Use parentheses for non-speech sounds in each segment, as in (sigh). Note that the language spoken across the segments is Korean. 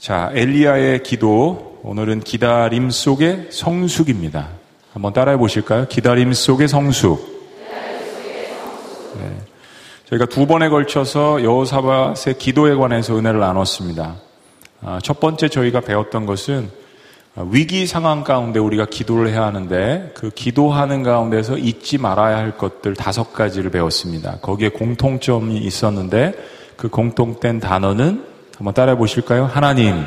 자, 엘리야의 기도. 오늘은 기다림 속의 성숙입니다. 한번 따라해 보실까요? 기다림 속의 성숙. 네. 저희가 두 번에 걸쳐서 여호사밧의 기도에 관해서 은혜를 나눴습니다. 아, 첫 번째 저희가 배웠던 것은 위기 상황 가운데 우리가 기도를 해야 하는데 그 기도하는 가운데서 잊지 말아야 할 것들 다섯 가지를 배웠습니다. 거기에 공통점이 있었는데 그 공통된 단어는 한번 따라해 보실까요? 하나님.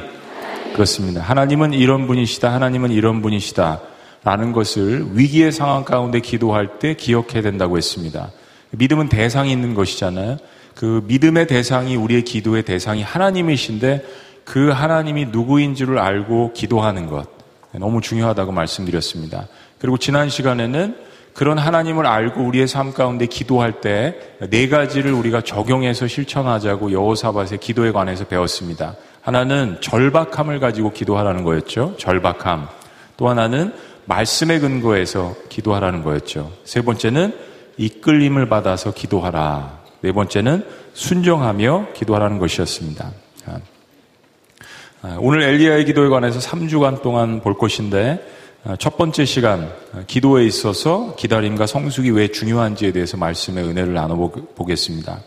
그렇습니다. 하나님은 이런 분이시다. 하나님은 이런 분이시다. 라는 것을 위기의 상황 가운데 기도할 때 기억해야 된다고 했습니다. 믿음은 대상이 있는 것이잖아요. 그 믿음의 대상이 우리의 기도의 대상이 하나님이신데 그 하나님이 누구인 줄을 알고 기도하는 것. 너무 중요하다고 말씀드렸습니다. 그리고 지난 시간에는 그런 하나님을 알고 우리의 삶 가운데 기도할 때 네 가지를 우리가 적용해서 실천하자고 여호사밧의 기도에 관해서 배웠습니다. 하나는 절박함을 가지고 기도하라는 거였죠. 절박함. 또 하나는 말씀의 근거에서 기도하라는 거였죠. 세 번째는 이끌림을 받아서 기도하라. 네 번째는 순종하며 기도하라는 것이었습니다. 아, 오늘 엘리야의 기도에 관해서 3주간 동안 볼 것인데 아, 첫 번째 시간 기도에 있어서 기다림과 성숙이 왜 중요한지에 대해서 말씀의 은혜를 나눠보겠습니다.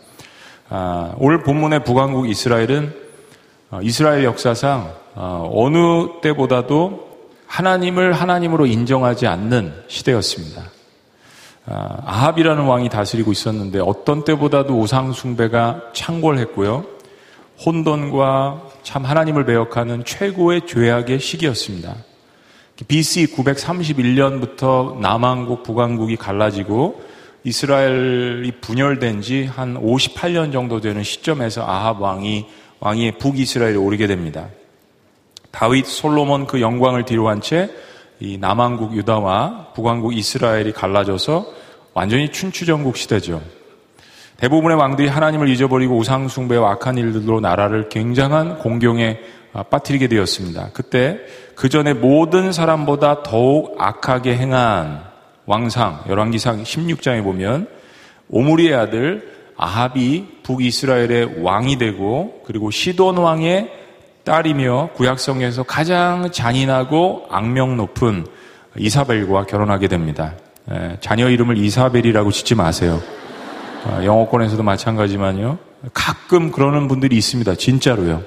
아, 오늘 본문의 북왕국 이스라엘은 이스라엘 역사상 어느 때보다도 하나님을 하나님으로 인정하지 않는 시대였습니다. 아합이라는 왕이 다스리고 있었는데 어떤 때보다도 우상 숭배가 창궐했고요. 혼돈과 참 하나님을 배역하는 최고의 죄악의 시기였습니다. BC 931년부터 남왕국, 북왕국이 갈라지고 이스라엘이 분열된 지 한 58년 정도 되는 시점에서 아합 왕이 왕이 북이스라엘에 오르게 됩니다. 다윗, 솔로몬 그 영광을 뒤로한 채 이 남왕국 유다와 북왕국 이스라엘이 갈라져서 완전히 춘추전국 시대죠. 대부분의 왕들이 하나님을 잊어버리고 우상숭배와 악한 일들로 나라를 굉장한 공경에 아, 빠뜨리게 되었습니다. 그때 그 전에 모든 사람보다 더욱 악하게 행한 왕상, 열왕기상 16장에 보면 오므리의 아들 아합이 북이스라엘의 왕이 되고 그리고 시돈 왕의 딸이며 구약성에서 가장 잔인하고 악명 높은 이사벨과 결혼하게 됩니다. 예, 자녀 이름을 이사벨이라고 짓지 마세요. 아, 영어권에서도 마찬가지만요. 가끔 그러는 분들이 있습니다. 진짜로요.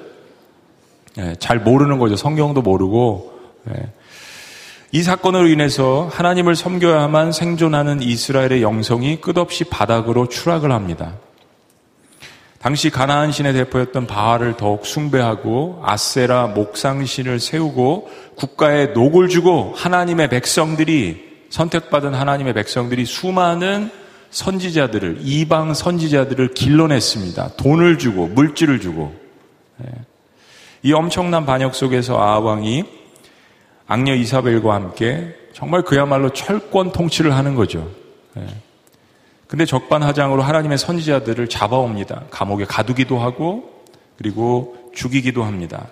예, 잘 모르는 거죠. 성경도 모르고. 예. 이 사건으로 인해서 하나님을 섬겨야만 생존하는 이스라엘의 영성이 끝없이 바닥으로 추락을 합니다. 당시 가나안 신의 대표였던 바알을 더욱 숭배하고 아세라 목상신을 세우고 국가에 녹을 주고 하나님의 백성들이 선택받은 하나님의 백성들이 수많은 선지자들을 이방 선지자들을 길러냈습니다. 돈을 주고 물질을 주고 예. 이 엄청난 반역 속에서 아왕이 악녀 이사벨과 함께 정말 그야말로 철권 통치를 하는 거죠. 예. 근데 적반하장으로 하나님의 선지자들을 잡아옵니다. 감옥에 가두기도 하고 그리고 죽이기도 합니다.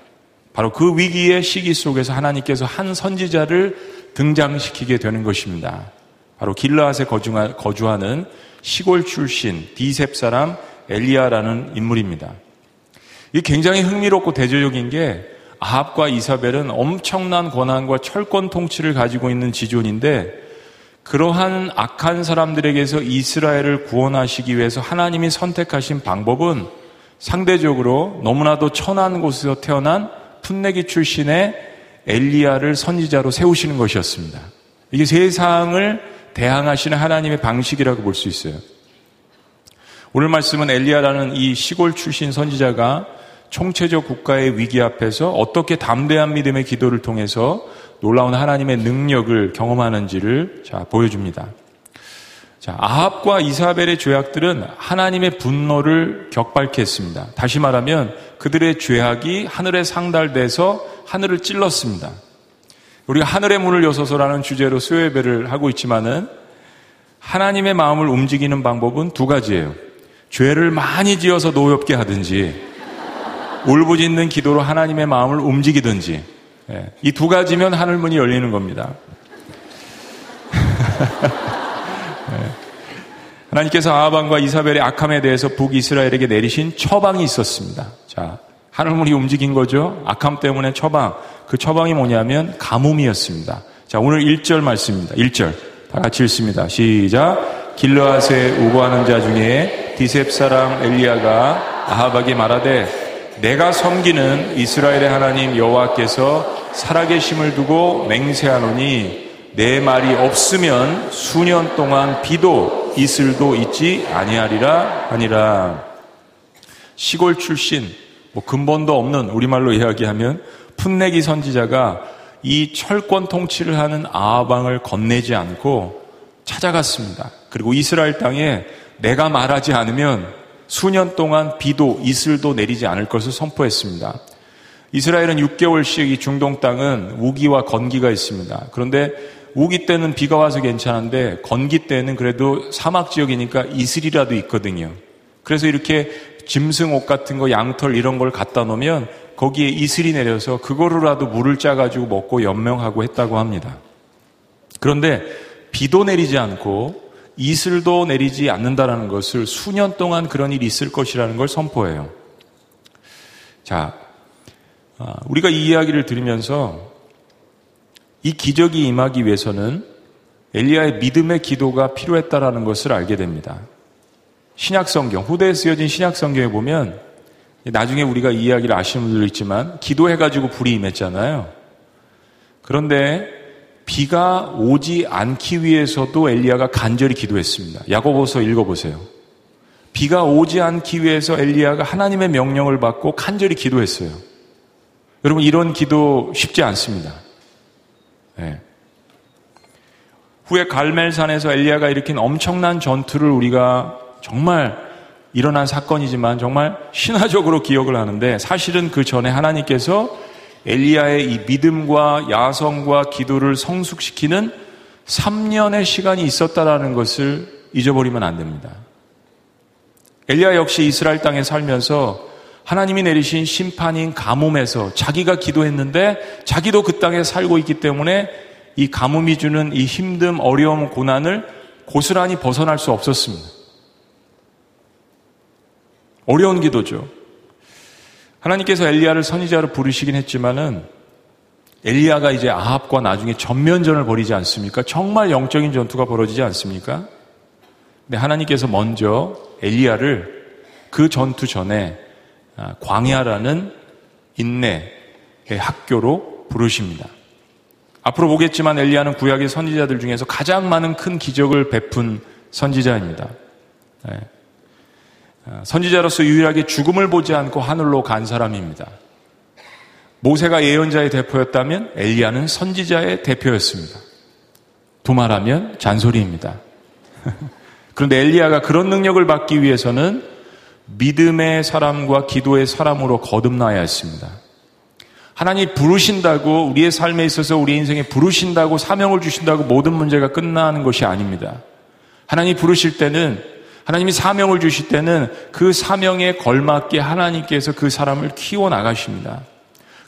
바로 그 위기의 시기 속에서 하나님께서 한 선지자를 등장시키게 되는 것입니다. 바로 길라앗에 거주하는 시골 출신 디셉 사람 엘리야라는 인물입니다. 이 굉장히 흥미롭고 대조적인 게 아합과 이사벨은 엄청난 권한과 철권 통치를 가지고 있는 지존인데 그러한 악한 사람들에게서 이스라엘을 구원하시기 위해서 하나님이 선택하신 방법은 상대적으로 너무나도 천한 곳에서 태어난 풋내기 출신의 엘리야를 선지자로 세우시는 것이었습니다. 이게 세상을 대항하시는 하나님의 방식이라고 볼 수 있어요. 오늘 말씀은 엘리야라는 이 시골 출신 선지자가 총체적 국가의 위기 앞에서 어떻게 담대한 믿음의 기도를 통해서 놀라운 하나님의 능력을 경험하는지를 자, 보여줍니다. 자, 아합과 이사벨의 죄악들은 하나님의 분노를 격발케 했습니다. 다시 말하면 그들의 죄악이 하늘에 상달돼서 하늘을 찔렀습니다. 우리가 하늘의 문을 여서서라는 주제로 수요 예배를 하고 있지만은 하나님의 마음을 움직이는 방법은 두 가지예요. 죄를 많이 지어서 노엽게 하든지 울부짖는 기도로 하나님의 마음을 움직이든지 예, 이두 가지면 하늘문이 열리는 겁니다. (laughs) 예. 하나님께서 아하방과 이사벨의 악함에 대해서 북이스라엘에게 내리신 처방이 있었습니다. 자, 하늘문이 움직인 거죠. 악함 때문에 처방. 그 처방이 뭐냐면 가뭄이었습니다. 자, 오늘 1절 말씀입니다. 1절. 다 같이 읽습니다. 시작. 길르앗에 우고하는 자 중에 디셉 사람 엘리야가 아합에게 말하되 내가 섬기는 이스라엘의 하나님 여호와께서 살아계심을 두고 맹세하노니 내 말이 없으면 수년 동안 비도 이슬도 있지 아니하리라 하니라. 시골 출신 뭐 근본도 없는 우리말로 이야기하면 풋내기 선지자가 이 철권 통치를 하는 아하방을 건네지 않고 찾아갔습니다. 그리고 이스라엘 땅에 내가 말하지 않으면 수년 동안 비도 이슬도 내리지 않을 것을 선포했습니다. 이스라엘은 6개월씩 이 중동 땅은 우기와 건기가 있습니다. 그런데 우기 때는 비가 와서 괜찮은데 건기 때는 그래도 사막 지역이니까 이슬이라도 있거든요. 그래서 이렇게 짐승 옷 같은 거 양털 이런 걸 갖다 놓으면 거기에 이슬이 내려서 그거로라도 물을 짜가지고 먹고 연명하고 했다고 합니다. 그런데 비도 내리지 않고 이슬도 내리지 않는다라는 것을 수년 동안 그런 일이 있을 것이라는 걸 선포해요. 자, 아, 우리가 이 이야기를 들으면서 이 기적이 임하기 위해서는 엘리야의 믿음의 기도가 필요했다라는 것을 알게 됩니다. 신약 성경, 후대에 쓰여진 신약 성경에 보면 나중에 우리가 이 이야기를 아시는 분들도 있지만 기도해가지고 불이 임했잖아요. 그런데 비가 오지 않기 위해서도 엘리야가 간절히 기도했습니다. 야고보서 읽어보세요. 비가 오지 않기 위해서 엘리야가 하나님의 명령을 받고 간절히 기도했어요. 여러분 이런 기도 쉽지 않습니다. 네. 후에 갈멜산에서 엘리야가 일으킨 엄청난 전투를 우리가 정말 일어난 사건이지만 정말 신화적으로 기억을 하는데 사실은 그 전에 하나님께서 엘리야의 이 믿음과 야성과 기도를 성숙시키는 3년의 시간이 있었다라는 것을 잊어버리면 안 됩니다. 엘리야 역시 이스라엘 땅에 살면서 하나님이 내리신 심판인 가뭄에서 자기가 기도했는데 자기도 그 땅에 살고 있기 때문에 이 가뭄이 주는 이 힘듦, 어려움, 고난을 고스란히 벗어날 수 없었습니다. 어려운 기도죠. 하나님께서 엘리야를 선지자로 부르시긴 했지만은 엘리야가 이제 아합과 나중에 전면전을 벌이지 않습니까? 정말 영적인 전투가 벌어지지 않습니까? 근데 하나님께서 먼저 엘리야를 그 전투 전에 아, 광야라는 인내의 학교로 부르십니다. 앞으로 보겠지만 엘리야는 구약의 선지자들 중에서 가장 많은 큰 기적을 베푼 선지자입니다. 네. 아, 선지자로서 유일하게 죽음을 보지 않고 하늘로 간 사람입니다. 모세가 예언자의 대표였다면 엘리야는 선지자의 대표였습니다. 두말하면 잔소리입니다. (laughs) 그런데 엘리야가 그런 능력을 받기 위해서는 믿음의 사람과 기도의 사람으로 거듭나야 했습니다. 하나님 부르신다고 우리의 삶에 있어서 우리 인생에 부르신다고 사명을 주신다고 모든 문제가 끝나는 것이 아닙니다. 하나님 부르실 때는 하나님이 사명을 주실 때는 그 사명에 걸맞게 하나님께서 그 사람을 키워 나가십니다.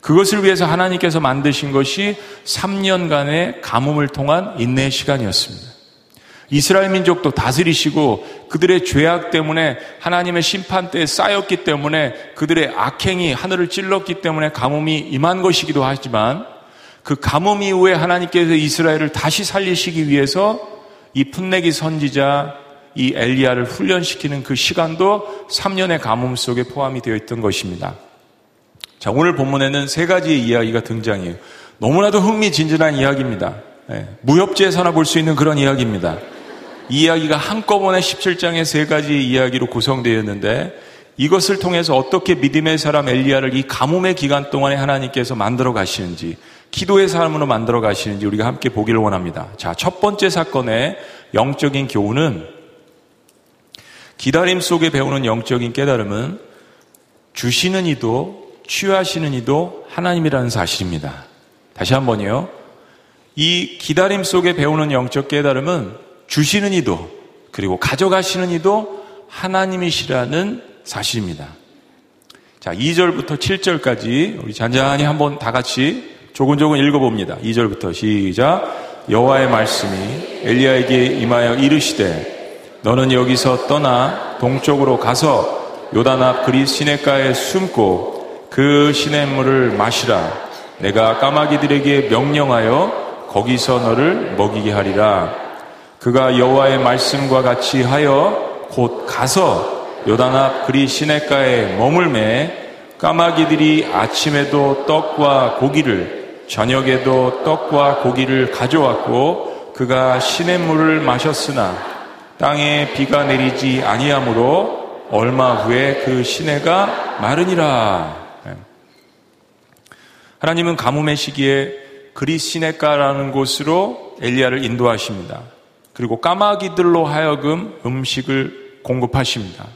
그것을 위해서 하나님께서 만드신 것이 3년간의 가뭄을 통한 인내의 시간이었습니다. 이스라엘 민족도 다스리시고 그들의 죄악 때문에 하나님의 심판대에 쌓였기 때문에 그들의 악행이 하늘을 찔렀기 때문에 가뭄이 임한 것이기도 하지만 그 가뭄 이후에 하나님께서 이스라엘을 다시 살리시기 위해서 이 풋내기 선지자 이 엘리야를 훈련시키는 그 시간도 3년의 가뭄 속에 포함이 되어 있던 것입니다. 자, 오늘 본문에는 세 가지의 이야기가 등장해요. 너무나도 흥미진진한 이야기입니다. 네, 무협지에서 나 볼 수 있는 그런 이야기입니다. 이 이야기가 한꺼번에 17장의 세 가지 이야기로 구성되어 있는데 이것을 통해서 어떻게 믿음의 사람 엘리야를 이 가뭄의 기간 동안에 하나님께서 만들어 가시는지 기도의 사람으로 만들어 가시는지 우리가 함께 보기를 원합니다. 자, 첫 번째 사건의 영적인 교훈은 기다림 속에 배우는 영적인 깨달음은 주시는 이도 취하시는 이도 하나님이라는 사실입니다. 다시 한번요. 이 기다림 속에 배우는 영적 깨달음은 주시는 이도 그리고 가져가시는 이도 하나님이시라는 사실입니다. 자, 2절부터 7절까지 우리 잔잔히 한번 다 같이 조근조근 읽어봅니다. 2절부터 시작. 여호와의 말씀이 엘리야에게 임하여 이르시되 너는 여기서 떠나 동쪽으로 가서 요단 앞 그리 시내가에 숨고 그 시냇물을 마시라. 내가 까마귀들에게 명령하여 거기서 너를 먹이게 하리라. 그가 여호와의 말씀과 같이 하여 곧 가서 요단 앞 그리 시냇가에 머물매 까마귀들이 아침에도 떡과 고기를 저녁에도 떡과 고기를 가져왔고 그가 시냇물을 마셨으나 땅에 비가 내리지 아니하므로 얼마 후에 그 시내가 마르니라. 네. 하나님은 가뭄의 시기에 그리 시내가라는 곳으로 엘리야를 인도하십니다. 그리고 까마귀들로 하여금 음식을 공급하십니다.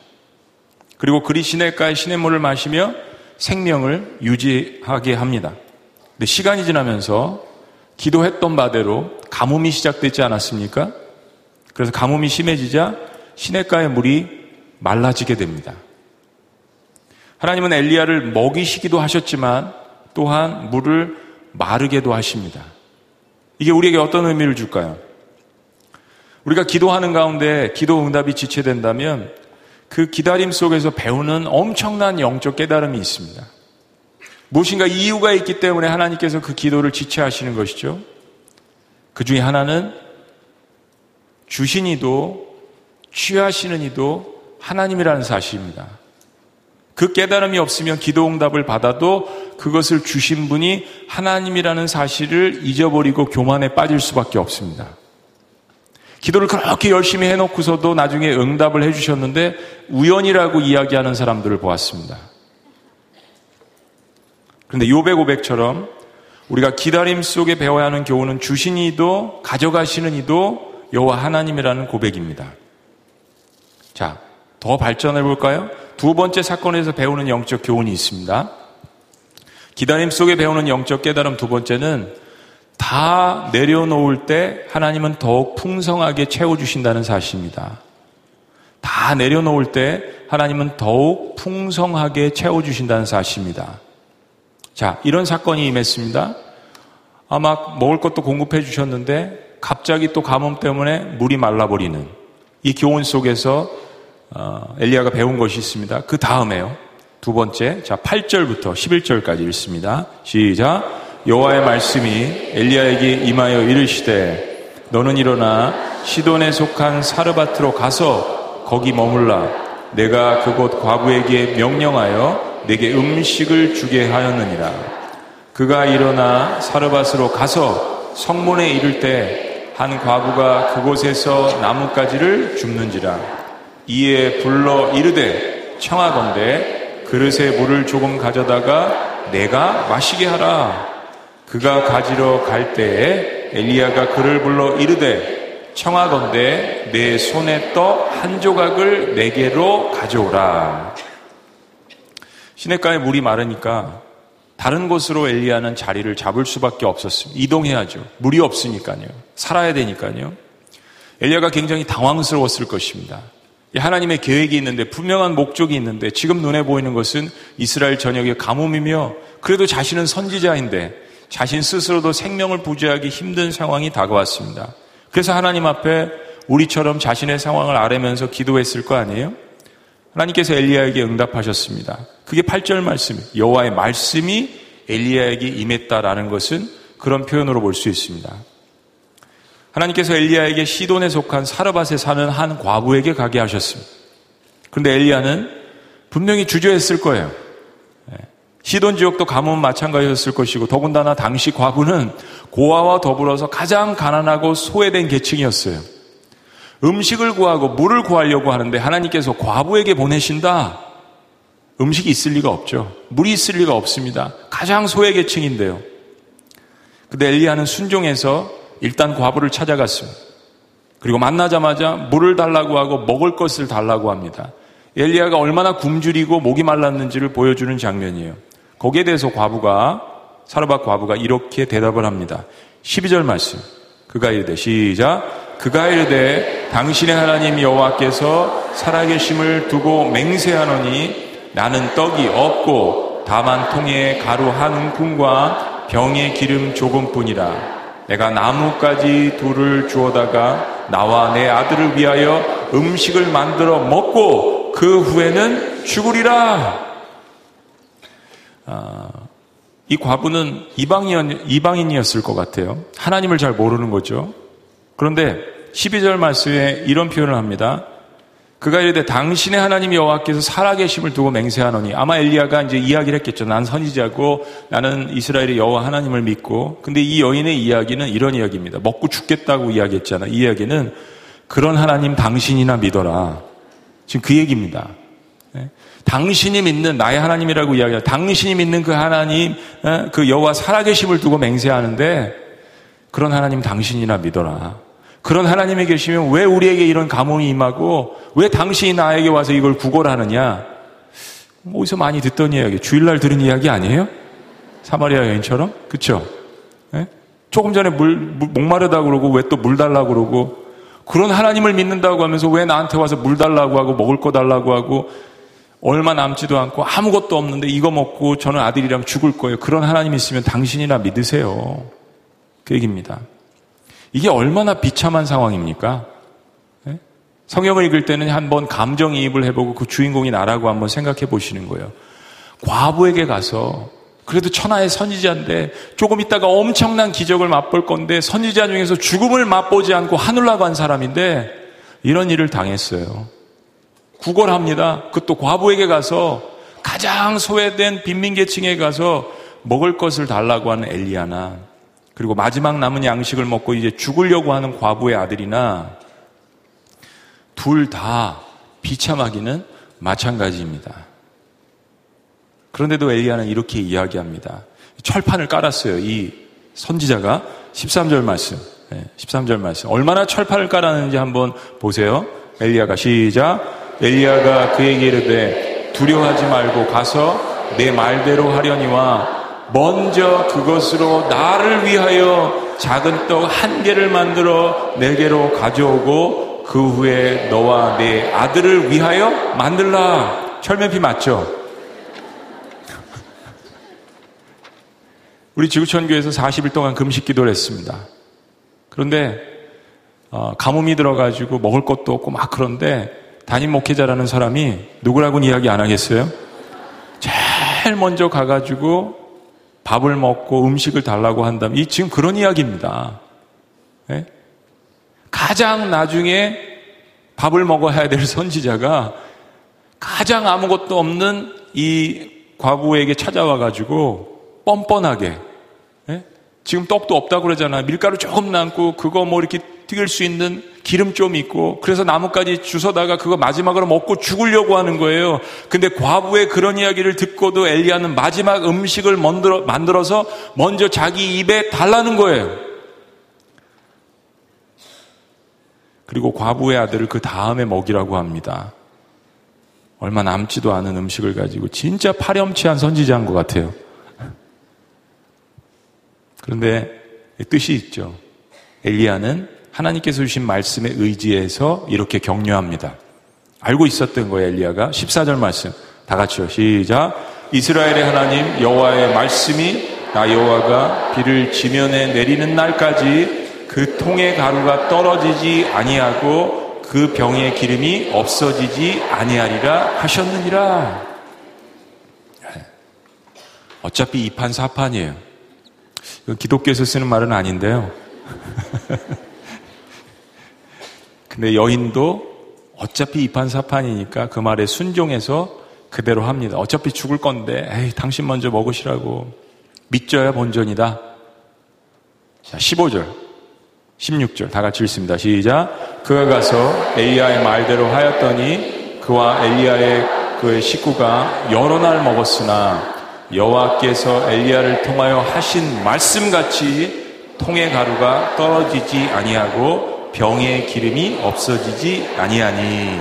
그리고 그리 시내가의 시냇물을 마시며 생명을 유지하게 합니다. 근데 시간이 지나면서 기도했던 바대로 가뭄이 시작되지 않았습니까? 그래서 가뭄이 심해지자 시냇가의 물이 말라지게 됩니다. 하나님은 엘리야를 먹이시기도 하셨지만 또한 물을 마르게도 하십니다. 이게 우리에게 어떤 의미를 줄까요? 우리가 기도하는 가운데 기도 응답이 지체된다면 그 기다림 속에서 배우는 엄청난 영적 깨달음이 있습니다. 무엇인가 이유가 있기 때문에 하나님께서 그 기도를 지체하시는 것이죠. 그 중에 하나는 주신 이도 취하시는 이도 하나님이라는 사실입니다. 그 깨달음이 없으면 기도 응답을 받아도 그것을 주신 분이 하나님이라는 사실을 잊어버리고 교만에 빠질 수밖에 없습니다. 기도를 그렇게 열심히 해놓고서도 나중에 응답을 해주셨는데 우연이라고 이야기하는 사람들을 보았습니다. 그런데 요배 고백처럼 우리가 기다림 속에 배워야 하는 교훈은 주신 이도 가져가시는 이도 여호와 하나님이라는 고백입니다. 자, 더 발전해 볼까요? 두 번째 사건에서 배우는 영적 교훈이 있습니다. 기다림 속에 배우는 영적 깨달음 두 번째는 다 내려놓을 때 하나님은 더욱 풍성하게 채워주신다는 사실입니다. 다 내려놓을 때 하나님은 더욱 풍성하게 채워주신다는 사실입니다. 자, 이런 사건이 임했습니다. 아마 먹을 것도 공급해 주셨는데 갑자기 또 가뭄 때문에 물이 말라버리는 이 교훈 속에서 어, 엘리야가 배운 것이 있습니다. 그 다음에요. 두 번째, 자 8절부터 11절까지 읽습니다. 시작. 여호와의 말씀이 엘리야에게 임하여 이르시되 너는 일어나 시돈에 속한 사르바트로 가서 거기 머물라 내가 그곳 과부에게 명령하여 내게 음식을 주게 하였느니라 그가 일어나 사르밧으로 가서 성문에 이를 때 한 과부가 그곳에서 나뭇가지를 줍는지라 이에 불러 이르되 청하건대 그릇에 물을 조금 가져다가 내가 마시게 하라 그가 가지러 갈 때에 엘리야가 그를 불러 이르되 청하건대 내 손에 떡 한 조각을 내게로 가져오라. 시냇가에 물이 마르니까 다른 곳으로 엘리야는 자리를 잡을 수밖에 없었습니다. 이동해야죠. 물이 없으니까요. 살아야 되니까요. 엘리야가 굉장히 당황스러웠을 것입니다. 하나님의 계획이 있는데 분명한 목적이 있는데 지금 눈에 보이는 것은 이스라엘 전역의 가뭄이며 그래도 자신은 선지자인데 자신 스스로도 생명을 부지하기 힘든 상황이 다가왔습니다. 그래서 하나님 앞에 우리처럼 자신의 상황을 아뢰면서 기도했을 거 아니에요? 하나님께서 엘리야에게 응답하셨습니다. 그게 8절 말씀, 여호와의 말씀이 엘리야에게 임했다라는 것은 그런 표현으로 볼 수 있습니다. 하나님께서 엘리야에게 시돈에 속한 사르밧에 사는 한 과부에게 가게 하셨습니다. 그런데 엘리야는 분명히 주저했을 거예요. 시돈 지역도 가뭄은 마찬가지였을 것이고 더군다나 당시 과부는 고아와 더불어서 가장 가난하고 소외된 계층이었어요. 음식을 구하고 물을 구하려고 하는데 하나님께서 과부에게 보내신다. 음식이 있을 리가 없죠. 물이 있을 리가 없습니다. 가장 소외 계층인데요. 근데 엘리야는 순종해서 일단 과부를 찾아갔습니다. 그리고 만나자마자 물을 달라고 하고 먹을 것을 달라고 합니다. 엘리야가 얼마나 굶주리고 목이 말랐는지를 보여주는 장면이에요. 거기에 대해서 과부가 사르밧 과부가 이렇게 대답을 합니다. 12절 말씀. 그가 이르되 시작. 그가 이르되 당신의 하나님 여호와께서 살아계심을 두고 맹세하노니 나는 떡이 없고 다만 통에 가루 한 움큼과 병에 기름 조금뿐이라. 내가 나무까지 둘을 주어다가 나와 내 아들을 위하여 음식을 만들어 먹고 그 후에는 죽으리라. 아, 이 과부는 이방인, 이방인이었을 것 같아요. 하나님을 잘 모르는 거죠. 그런데 12절 말씀에 이런 표현을 합니다. 그가 이르되 당신의 하나님 여호와께서 살아계심을 두고 맹세하노니 아마 엘리야가 이제 이야기를 했겠죠. 난 선지자고 나는 이스라엘의 여호와 하나님을 믿고 근데 이 여인의 이야기는 이런 이야기입니다. 먹고 죽겠다고 이야기했잖아. 이 이야기는 그런 하나님 당신이나 믿어라. 지금 그 얘기입니다. 네? 당신이 믿는 나의 하나님이라고 이야기해요. 당신이 믿는 그 하나님, 어? 그 여호와 살아계심을 두고 맹세하는데 그런 하나님 당신이나 믿어라. 그런 하나님이 계시면 왜 우리에게 이런 감흥이 임하고 왜 당신이 나에게 와서 이걸 구걸하느냐? 어디서 많이 듣던 이야기, 주일날 들은 이야기 아니에요? 사마리아 여인처럼? 그쵸? 네? 조금 전에 물, 물 목마르다 그러고 왜 또 물 달라고 그러고 그런 하나님을 믿는다고 하면서 왜 나한테 와서 물 달라고 하고 먹을 거 달라고 하고 얼마 남지도 않고 아무것도 없는데 이거 먹고 저는 아들이랑 죽을 거예요. 그런 하나님 있으면 당신이나 믿으세요. 그 얘기입니다. 이게 얼마나 비참한 상황입니까? 네? 성경을 읽을 때는 한번 감정이입을 해보고 그 주인공이 나라고 한번 생각해 보시는 거예요. 과부에게 가서 그래도 천하의 선지자인데 조금 있다가 엄청난 기적을 맛볼 건데 선지자 중에서 죽음을 맛보지 않고 하늘나러 간 사람인데 이런 일을 당했어요. 구걸합니다. 그것도 과부에게 가서 가장 소외된 빈민계층에 가서 먹을 것을 달라고 하는 엘리야나 그리고 마지막 남은 양식을 먹고 이제 죽으려고 하는 과부의 아들이나 둘 다 비참하기는 마찬가지입니다. 그런데도 엘리야는 이렇게 이야기합니다. 철판을 깔았어요. 이 선지자가 13절 말씀. 13절 말씀. 얼마나 철판을 깔았는지 한번 보세요. 엘리야가 시작. 엘리야가 그에게 이르되 두려워하지 말고 가서 내 말대로 하려니와 먼저 그것으로 나를 위하여 작은 떡 한 개를 만들어 내게로 가져오고 그 후에 너와 내 아들을 위하여 만들라. 철면피 맞죠? (laughs) 우리 지구촌교에서 40일 동안 금식 기도를 했습니다. 그런데 어, 가뭄이 들어가지고 먹을 것도 없고 막 그런데 담임 목회자라는 사람이 누구라고는 이야기 안 하겠어요? 제일 먼저 가가지고 밥을 먹고 음식을 달라고 한다면 이 지금 그런 이야기입니다. 네? 가장 나중에 밥을 먹어야 될 선지자가 가장 아무것도 없는 이 과부에게 찾아와 가지고 뻔뻔하게 예? 지금 떡도 없다고 그러잖아. 밀가루 조금 남고 그거 뭐 이렇게 튀길 수 있는 기름 좀 있고 그래서 나뭇가지 주워다가 그거 마지막으로 먹고 죽으려고 하는 거예요. 근데 과부의 그런 이야기를 듣고도 엘리야는 마지막 음식을 만들어, 만들어 서 먼저 자기 입에 달라는 거예요. 그리고 과부의 아들을 그 다음에 먹이라고 합니다. 얼마 남지도 않은 음식을 가지고 진짜 파렴치한 선지자인 것 같아요. 그런데 뜻이 있죠. 엘리야는 하나님께서 주신 말씀에 의지해서 이렇게 격려합니다. 알고 있었던 거예요, 엘리야가. 14절 말씀. 다 같이요. 시작. 이스라엘의 하나님 여호와의 말씀이 나 여호와가 비를 지면에 내리는 날까지 그 통의 가루가 떨어지지 아니하고 그 병의 기름이 없어지지 아니하리라 하셨느니라. 네. 어차피 이판 사판이에요. 기독교에서 쓰는 말은 아닌데요. (laughs) 근데 여인도 어차피 이판사판이니까 그 말에 순종해서 그대로 합니다. 어차피 죽을 건데, 에이, 당신 먼저 먹으시라고. 믿져야 본전이다. 자, 15절, 16절 다 같이 읽습니다. 시작. 그가 가서 엘리야의 말대로 하였더니 그와 엘리야의 그의 식구가 여러 날 먹었으나 여호와께서 엘리야를 통하여 하신 말씀같이 통의 가루가 떨어지지 아니하고 병의 기름이 없어지지 아니하니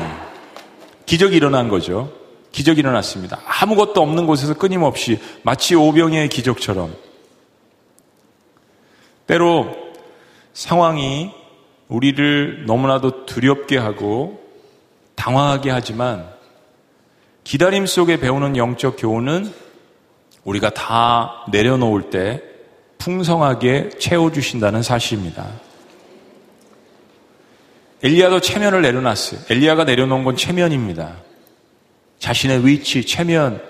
기적이 일어난 거죠. 기적이 일어났습니다. 아무것도 없는 곳에서 끊임없이 마치 오병의 기적처럼 때로 상황이 우리를 너무나도 두렵게 하고 당황하게 하지만 기다림 속에 배우는 영적 교훈은 우리가 다 내려놓을 때 풍성하게 채워주신다는 사실입니다. 엘리야도 체면을 내려놨어요. 엘리야가 내려놓은 건 체면입니다. 자신의 위치, 체면,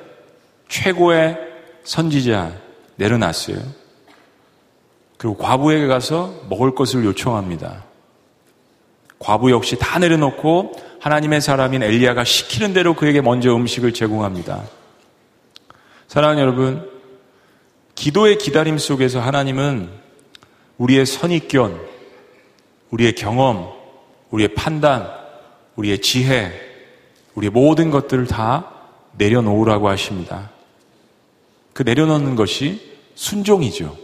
최고의 선지자 내려놨어요. 그리고 과부에게 가서 먹을 것을 요청합니다. 과부 역시 다 내려놓고 하나님의 사람인 엘리야가 시키는 대로 그에게 먼저 음식을 제공합니다. 사랑하는 여러분, 기도의 기다림 속에서 하나님은 우리의 선입견, 우리의 경험, 우리의 판단, 우리의 지혜, 우리의 모든 것들을 다 내려놓으라고 하십니다. 그 내려놓는 것이 순종이죠.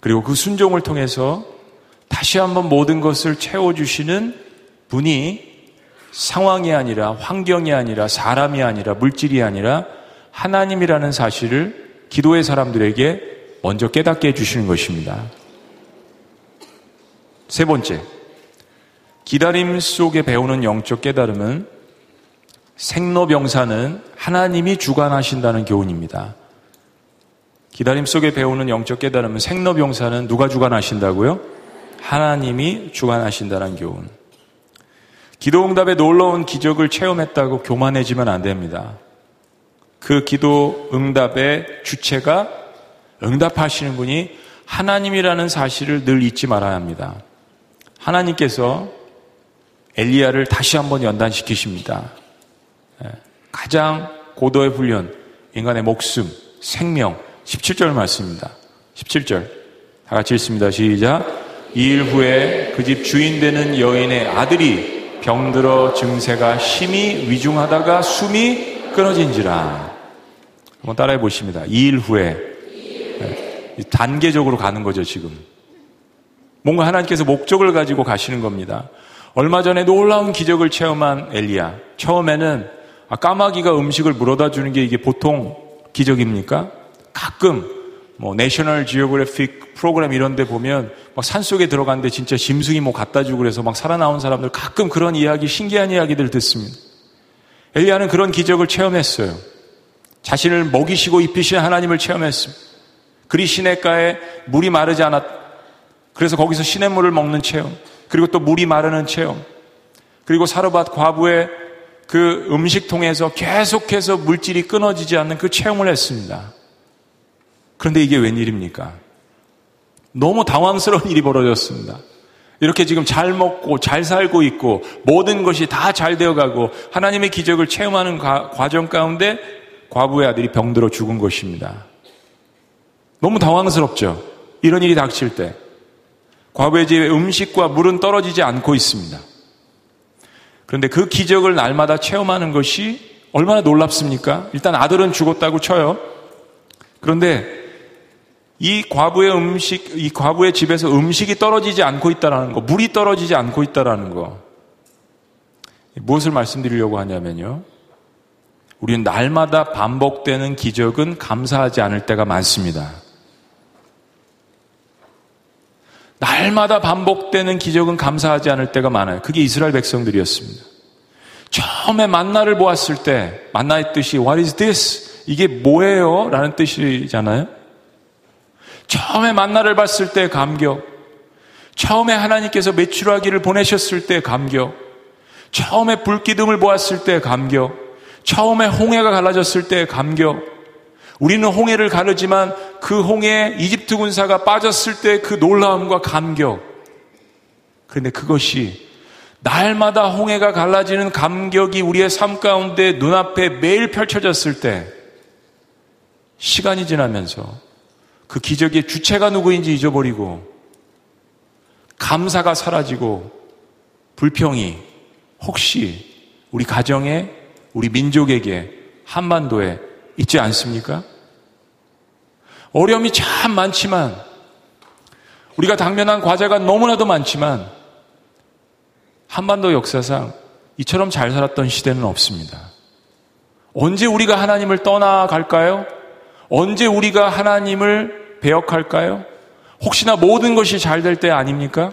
그리고 그 순종을 통해서 다시 한번 모든 것을 채워주시는 분이 상황이 아니라 환경이 아니라 사람이 아니라 물질이 아니라 하나님이라는 사실을 기도의 사람들에게 먼저 깨닫게 해주시는 것입니다. 세 번째, 기다림 속에 배우는 영적 깨달음은 생로병사는 하나님이 주관하신다는 교훈입니다. 기다림 속에 배우는 영적 깨달음은 생로병사는 누가 주관하신다고요? 하나님이 주관하신다는 교훈. 기도응답에 놀라운 기적을 체험했다고 교만해지면 안 됩니다. 그 기도응답의 주체가 응답하시는 분이 하나님이라는 사실을 늘 잊지 말아야 합니다. 하나님께서 엘리야를 다시 한번 연단시키십니다. 예, 가장 고도의 훈련, 인간의 목숨, 생명, 17절 말씀입니다. 17절. 다 같이 읽습니다. 시작. 이일 후에 그 집 주인 되는 여인의 아들이 병들어 증세가 심히 위중하다가 숨이 끊어진지라. 한번 따라해 보십니다. 이일 후에. 네. 단계적으로 가는 거죠, 지금. 뭔가 하나님께서 목적을 가지고 가시는 겁니다. 얼마 전에 놀라운 기적을 체험한 엘리야. 처음에는 아, 까마귀가 음식을 물어다 주는 게 이게 보통 기적입니까? 가끔 뭐 내셔널 지오그래픽 프로그램 이런 데 보면 막 산속에 들어갔는데 진짜 짐승이 뭐 갖다 주고 그래서 막 살아나온 사람들 가끔 그런 이야기 신기한 이야기들 듣습니다. 엘리야는 그런 기적을 체험했어요. 자신을 먹이시고 입히신 하나님을 체험했습니다. 그리 시냇가에 물이 마르지 않았 그래서 거기서 시냇물을 먹는 체험. 그리고 또 물이 마르는 체험. 그리고 사르밧 과부의 그 음식통에서 계속해서 물질이 끊어지지 않는 그 체험을 했습니다. 그런데 이게 웬일입니까? 너무 당황스러운 (laughs) 일이 벌어졌습니다. 이렇게 지금 잘 먹고 잘 살고 있고 모든 것이 다 잘 되어가고 하나님의 기적을 체험하는 과정 가운데 과부의 아들이 병들어 죽은 것입니다. 너무 당황스럽죠? 이런 일이 닥칠 때. 과부의 집에 음식과 물은 떨어지지 않고 있습니다. 그런데 그 기적을 날마다 체험하는 것이 얼마나 놀랍습니까? 일단 아들은 죽었다고 쳐요. 그런데 이 과부의 음식, 이 과부의 집에서 음식이 떨어지지 않고 있다라는 거, 물이 떨어지지 않고 있다라는 거. 무엇을 말씀드리려고 하냐면요. 우리는 날마다 반복되는 기적은 감사하지 않을 때가 많습니다. 날마다 반복되는 기적은 감사하지 않을 때가 많아요. 그게 이스라엘 백성들이었습니다. 처음에 만나를 보았을 때 만나의 뜻이 What is this? 이게 뭐예요? 라는 뜻이잖아요. 처음에 만나를 봤을 때 감격. 처음에 하나님께서 매출하기를 보내셨을 때 감격. 처음에 불기둥을 보았을 때 감격. 처음에 홍해가 갈라졌을 때 감격. 우리는 홍해를 가르지만 그 홍해에 이집트 군사가 빠졌을 때 그 놀라움과 감격. 그런데 그것이 날마다 홍해가 갈라지는 감격이 우리의 삶 가운데 눈앞에 매일 펼쳐졌을 때 시간이 지나면서 그 기적의 주체가 누구인지 잊어버리고 감사가 사라지고 불평이 혹시 우리 가정에 우리 민족에게 한반도에 있지 않습니까? 어려움이 참 많지만 우리가 당면한 과제가 너무나도 많지만 한반도 역사상 이처럼 잘 살았던 시대는 없습니다. 언제 우리가 하나님을 떠나갈까요? 언제 우리가 하나님을 배역할까요? 혹시나 모든 것이 잘 될 때 아닙니까?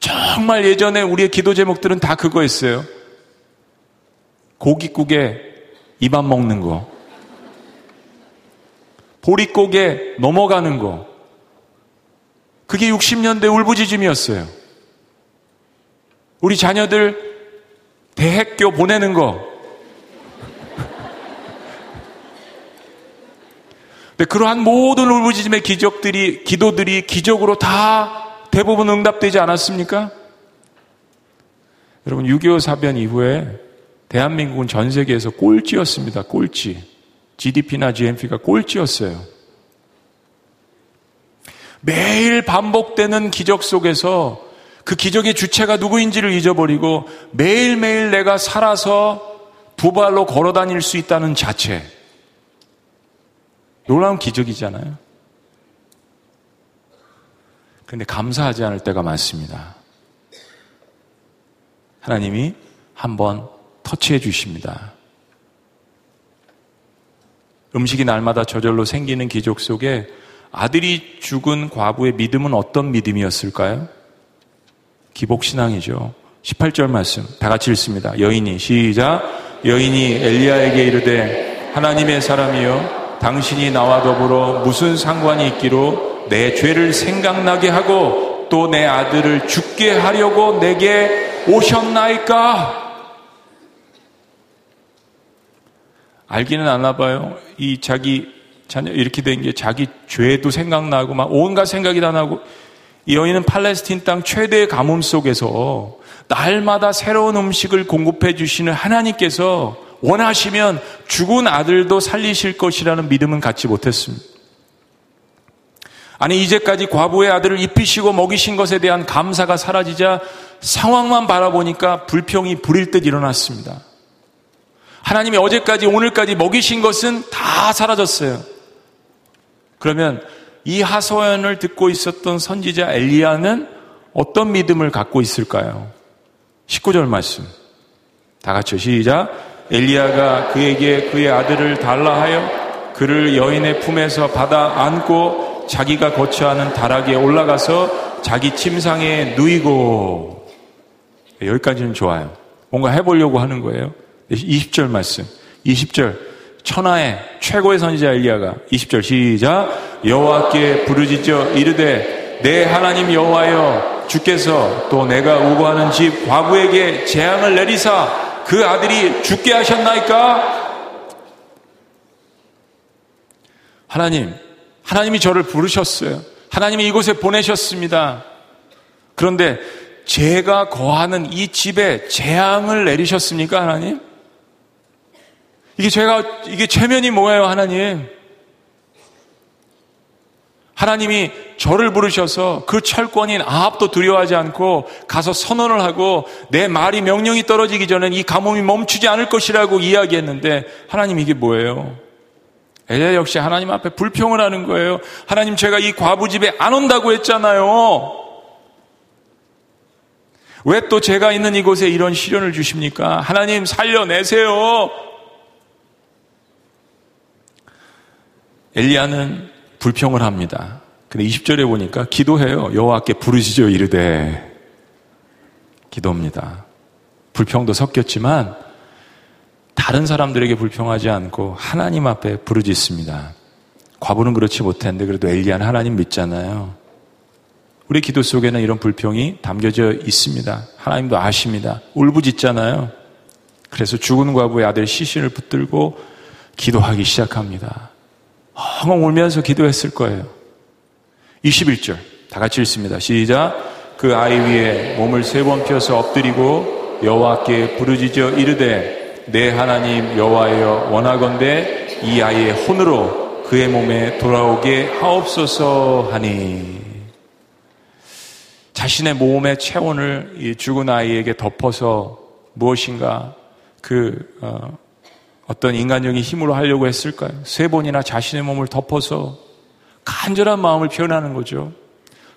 정말 예전에 우리의 기도 제목들은 다 그거였어요. 고깃국에 입안 먹는 거. 보릿고개 넘어가는 거. 그게 60년대 울부짖음이었어요. 우리 자녀들 대학교 보내는 거. 근데 그러한 모든 울부짖음의 기적들이, 기도들이 기적으로 다 대부분 응답되지 않았습니까? 여러분, 6.25 사변 이후에 대한민국은 전 세계에서 꼴찌였습니다. 꼴찌. GDP나 GNP가 꼴찌였어요. 매일 반복되는 기적 속에서 그 기적의 주체가 누구인지를 잊어버리고 매일매일 내가 살아서 부발로 걸어 다닐 수 있다는 자체. 놀라운 기적이잖아요. 그런데 감사하지 않을 때가 많습니다. 하나님이 한번 터치해 주십니다. 음식이 날마다 저절로 생기는 기적 속에 아들이 죽은 과부의 믿음은 어떤 믿음이었을까요? 기복신앙이죠. 18절 말씀 다 같이 읽습니다. 여인이 시작 여인이 엘리야에게 이르되 하나님의 사람이여 당신이 나와 더불어 무슨 상관이 있기로 내 죄를 생각나게 하고 또 내 아들을 죽게 하려고 내게 오셨나이까? 알기는 않나 봐요. 이 자기 자녀 이렇게 된 게 자기 죄도 생각나고 막 온갖 생각이 다 나고 이 여인은 팔레스틴 땅 최대의 가뭄 속에서 날마다 새로운 음식을 공급해 주시는 하나님께서 원하시면 죽은 아들도 살리실 것이라는 믿음은 갖지 못했습니다. 아니 이제까지 과부의 아들을 입히시고 먹이신 것에 대한 감사가 사라지자 상황만 바라보니까 불평이 불일 듯 일어났습니다. 하나님이 어제까지 오늘까지 먹이신 것은 다 사라졌어요. 그러면 이 하소연을 듣고 있었던 선지자 엘리야는 어떤 믿음을 갖고 있을까요? 19절 말씀. 다 같이 시작. 엘리야가 그에게 그의 아들을 달라 하여 그를 여인의 품에서 받아 안고 자기가 거처하는 다락에 올라가서 자기 침상에 누이고 여기까지는 좋아요. 뭔가 해보려고 하는 거예요. 20절 말씀. 20절. 천하의 최고의 선지자 엘리야가 20절 시작 여호와께 부르짖어 이르되 내 하나님 여호와여 주께서 또 내가 우고하는 집 과부에게 재앙을 내리사 그 아들이 죽게 하셨나이까? 하나님, 하나님이 저를 부르셨어요. 하나님이 이곳에 보내셨습니다. 그런데 제가 거하는 이 집에 재앙을 내리셨습니까, 하나님? 이게 제가, 이게 최면이 뭐예요, 하나님? 하나님이 저를 부르셔서 그 철권인 아합도 두려워하지 않고 가서 선언을 하고 내 말이 명령이 떨어지기 전엔 이 가뭄이 멈추지 않을 것이라고 이야기했는데 하나님 이게 뭐예요? 엘리야 역시 하나님 앞에 불평을 하는 거예요. 하나님 제가 이 과부 집에 안 온다고 했잖아요. 왜 또 제가 있는 이곳에 이런 시련을 주십니까? 하나님 살려내세요. 엘리야는 불평을 합니다. 근데 20절에 보니까 기도해요. 여호와께 부르시죠 이르되 기도입니다. 불평도 섞였지만 다른 사람들에게 불평하지 않고 하나님 앞에 부르짖습니다. 과부는 그렇지 못했는데 그래도 엘리야는 하나님 믿잖아요. 우리 기도 속에는 이런 불평이 담겨져 있습니다. 하나님도 아십니다. 울부짖잖아요. 그래서 죽은 과부의 아들 시신을 붙들고 기도하기 시작합니다. 엉엉 울면서 기도했을 거예요. 21절. 다 같이 읽습니다. 시작. 그 아이 위에 몸을 세 번 펴서 엎드리고 여호와께 부르짖어 이르되 내 하나님 여호와여 원하건대 이 아이의 혼으로 그의 몸에 돌아오게 하옵소서 하니 자신의 몸의 체온을 죽은 아이에게 덮어서 무엇인가 그 어, 어떤 인간적인 힘으로 하려고 했을까요? 세 번이나 자신의 몸을 덮어서 간절한 마음을 표현하는 거죠.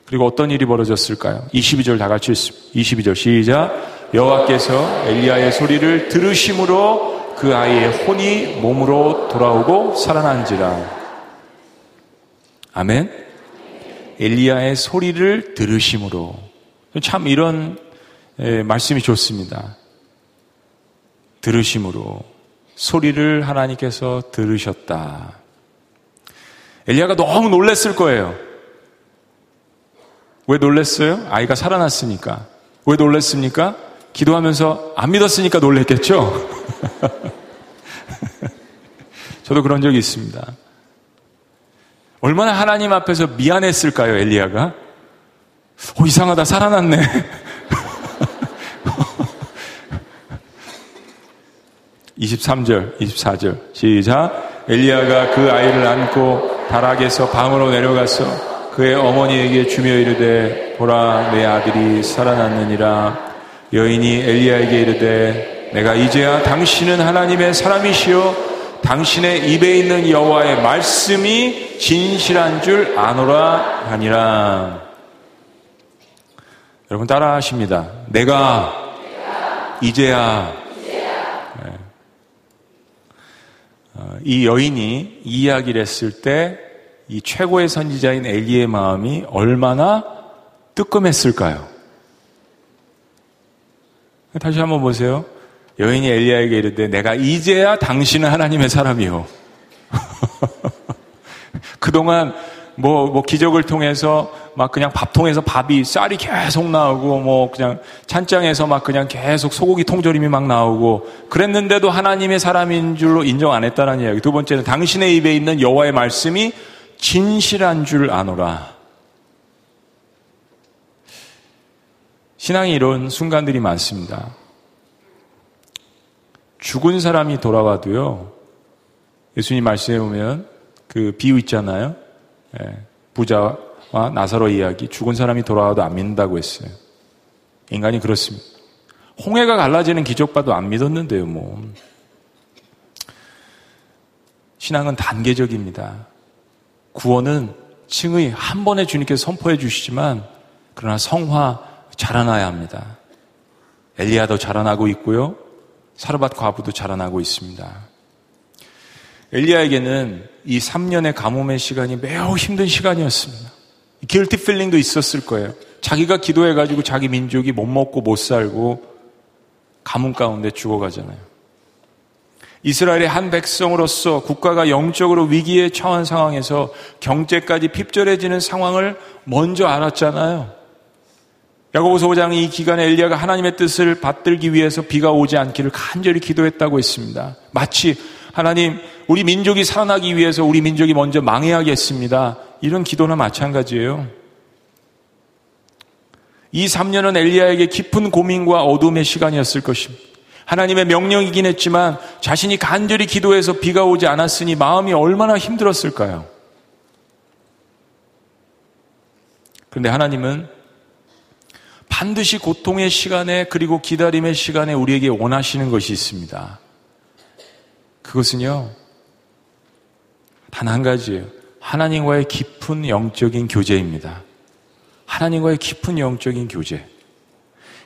그리고 어떤 일이 벌어졌을까요? 22절 다 같이 읽습니다. 22절 시작. 여호와께서 엘리야의 소리를 들으심으로 그 아이의 혼이 몸으로 돌아오고 살아난지라. 아멘. 엘리야의 소리를 들으심으로 참 이런 말씀이 좋습니다. 들으심으로 소리를 하나님께서 들으셨다. 엘리야가 너무 놀랬을 거예요. 왜 놀랬어요? 아이가 살아났으니까. 왜 놀랬습니까? 기도하면서 안 믿었으니까 놀랬겠죠? (laughs) 저도 그런 적이 있습니다. 얼마나 하나님 앞에서 미안했을까요, 엘리야가? 어, 이상하다, 살아났네. 23절, 24절. 시작. 엘리야가 그 아이를 안고 다락에서 방으로 내려가서 그의 어머니에게 주며 이르되 보라 내 아들이 살아났느니라 여인이 엘리야에게 이르되 내가 이제야 당신은 하나님의 사람이시요 당신의 입에 있는 여호와의 말씀이 진실한 줄 아노라 하니라. 여러분 따라하십니다. 내가 이제야 네. 어, 이 여인이 이 이야기를 했을 때 이 최고의 선지자인 엘리의 마음이 얼마나 뜨끔했을까요? 다시 한번 보세요. 여인이 엘리야에게 이르되 내가 이제야 당신은 하나님의 사람이요. (laughs) 그동안 뭐, 뭐 기적을 통해서 막 그냥 밥통에서 밥이 쌀이 계속 나오고 뭐 그냥 찬장에서 막 그냥 계속 소고기 통조림이 막 나오고 그랬는데도 하나님의 사람인 줄로 인정 안 했다는 이야기. 두 번째는 당신의 입에 있는 여호와의 말씀이 진실한 줄 아노라. 신앙이 이런 순간들이 많습니다. 죽은 사람이 돌아와도요, 예수님 말씀해 보면 그 비유 있잖아요. 예, 부자와 나사로 이야기, 죽은 사람이 돌아와도 안 믿는다고 했어요. 인간이 그렇습니다. 홍해가 갈라지는 기적 봐도 안 믿었는데요, 뭐. 신앙은 단계적입니다. 구원은 층의 한 번에 주님께서 선포해 주시지만, 그러나 성화 자라나야 합니다. 엘리야도 자라나고 있고요. 사르밧 과부도 자라나고 있습니다. 엘리야에게는 이 3년의 가뭄의 시간이 매우 힘든 시간이었습니다. 길티 필링도 있었을 거예요. 자기가 기도해가지고 자기 민족이 못 먹고 못 살고 가뭄 가운데 죽어가잖아요. 이스라엘의 한 백성으로서 국가가 영적으로 위기에 처한 상황에서 경제까지 핍절해지는 상황을 먼저 알았잖아요. 야고보서 5장 이 기간에 엘리야가 하나님의 뜻을 받들기 위해서 비가 오지 않기를 간절히 기도했다고 했습니다. 마치 하나님 우리 민족이 살아나기 위해서 우리 민족이 먼저 망해야겠습니다. 이런 기도나 마찬가지예요. 이 3년은 엘리야에게 깊은 고민과 어둠의 시간이었을 것입니다. 하나님의 명령이긴 했지만 자신이 간절히 기도해서 비가 오지 않았으니 마음이 얼마나 힘들었을까요? 그런데 하나님은 반드시 고통의 시간에 그리고 기다림의 시간에 우리에게 원하시는 것이 있습니다. 그것은요, 단 한 가지예요. 하나님과의 깊은 영적인 교제입니다. 하나님과의 깊은 영적인 교제.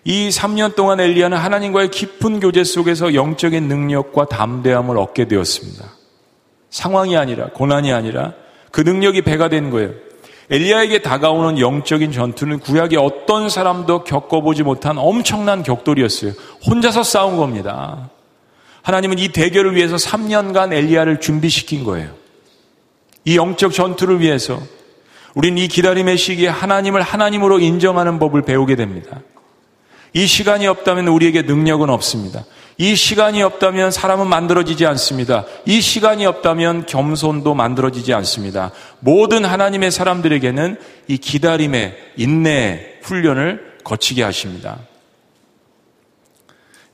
이 3년 동안 엘리야는 하나님과의 깊은 교제 속에서 영적인 능력과 담대함을 얻게 되었습니다. 상황이 아니라, 고난이 아니라 그 능력이 배가 된 거예요. 엘리야에게 다가오는 영적인 전투는 구약의 어떤 사람도 겪어보지 못한 엄청난 격돌이었어요. 혼자서 싸운 겁니다. 하나님은 이 대결을 위해서 3년간 엘리야를 준비시킨 거예요. 이 영적 전투를 위해서 우린 이 기다림의 시기에 하나님을 하나님으로 인정하는 법을 배우게 됩니다. 이 시간이 없다면 우리에게 능력은 없습니다. 이 시간이 없다면 사람은 만들어지지 않습니다. 이 시간이 없다면 겸손도 만들어지지 않습니다. 모든 하나님의 사람들에게는 이 기다림의 인내 훈련을 거치게 하십니다.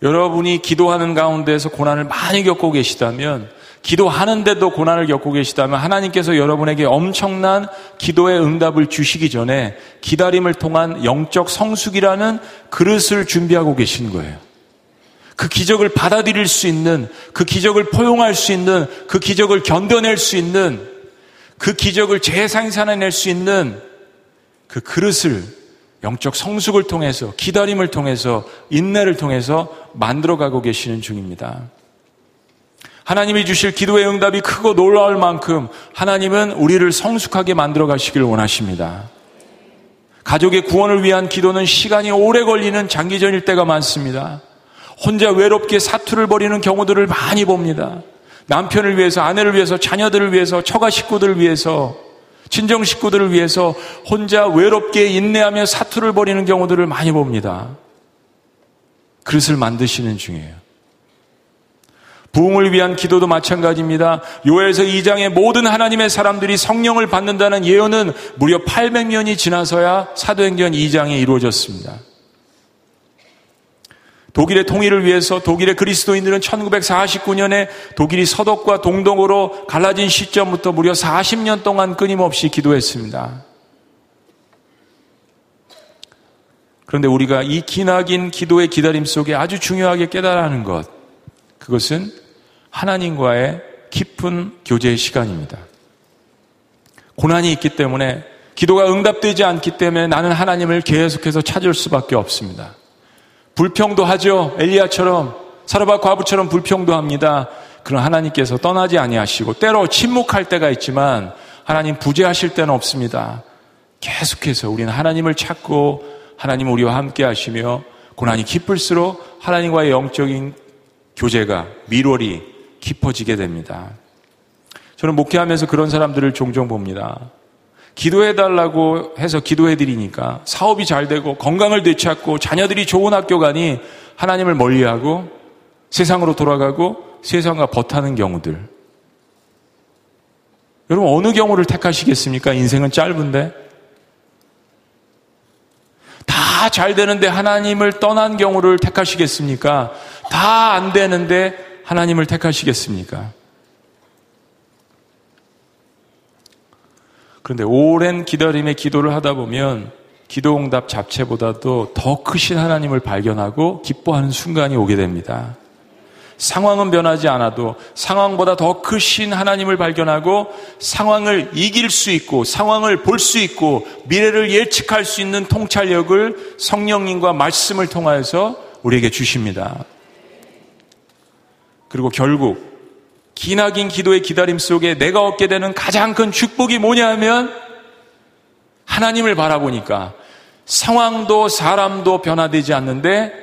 여러분이 기도하는 가운데서 고난을 많이 겪고 계시다면 기도하는데도 고난을 겪고 계시다면 하나님께서 여러분에게 엄청난 기도의 응답을 주시기 전에 기다림을 통한 영적 성숙이라는 그릇을 준비하고 계신 거예요. 그 기적을 받아들일 수 있는, 그 기적을 포용할 수 있는, 그 기적을 견뎌낼 수 있는, 그 기적을 재생산해낼 수 있는 그 그릇을 영적 성숙을 통해서, 기다림을 통해서, 인내를 통해서 만들어가고 계시는 중입니다. 하나님이 주실 기도의 응답이 크고 놀라울 만큼 하나님은 우리를 성숙하게 만들어 가시길 원하십니다. 가족의 구원을 위한 기도는 시간이 오래 걸리는 장기전일 때가 많습니다. 혼자 외롭게 사투를 벌이는 경우들을 많이 봅니다. 남편을 위해서, 아내를 위해서, 자녀들을 위해서, 처가 식구들을 위해서, 친정 식구들을 위해서 혼자 외롭게 인내하며 사투를 벌이는 경우들을 많이 봅니다. 그릇을 만드시는 중이에요. 부흥을 위한 기도도 마찬가지입니다. 요엘서 2장의 모든 하나님의 사람들이 성령을 받는다는 예언은 무려 800년이 지나서야 사도행전 2장에 이루어졌습니다. 독일의 통일을 위해서 독일의 그리스도인들은 1949년에 독일이 서독과 동독으로 갈라진 시점부터 무려 40년 동안 끊임없이 기도했습니다. 그런데 우리가 이 기나긴 기도의 기다림 속에 아주 중요하게 깨달아 하는 것, 그것은 하나님과의 깊은 교제의 시간입니다. 고난이 있기 때문에 기도가 응답되지 않기 때문에 나는 하나님을 계속해서 찾을 수밖에 없습니다. 불평도 하죠. 엘리야처럼 사르바 과부처럼 불평도 합니다. 그런 하나님께서 떠나지 아니하시고 때로 침묵할 때가 있지만 하나님 부재하실 때는 없습니다. 계속해서 우리는 하나님을 찾고 하나님 우리와 함께 하시며 고난이 깊을수록 하나님과의 영적인 교제가 미월이 깊어지게 됩니다. 저는 목회하면서 그런 사람들을 종종 봅니다. 기도해달라고 해서 기도해드리니까 사업이 잘 되고 건강을 되찾고 자녀들이 좋은 학교 가니 하나님을 멀리하고 세상으로 돌아가고 세상과 버타는 경우들. 여러분 어느 경우를 택하시겠습니까? 인생은 짧은데. 다 잘 되는데 하나님을 떠난 경우를 택하시겠습니까? 다 안 되는데 하나님을 택하시겠습니까? 그런데 오랜 기다림의 기도를 하다 보면 기도 응답 자체보다도 더 크신 하나님을 발견하고 기뻐하는 순간이 오게 됩니다. 상황은 변하지 않아도 상황보다 더 크신 하나님을 발견하고 상황을 이길 수 있고 상황을 볼 수 있고 미래를 예측할 수 있는 통찰력을 성령님과 말씀을 통하여서 우리에게 주십니다. 그리고 결국 기나긴 기도의 기다림 속에 내가 얻게 되는 가장 큰 축복이 뭐냐 하면 하나님을 바라보니까 상황도 사람도 변화되지 않는데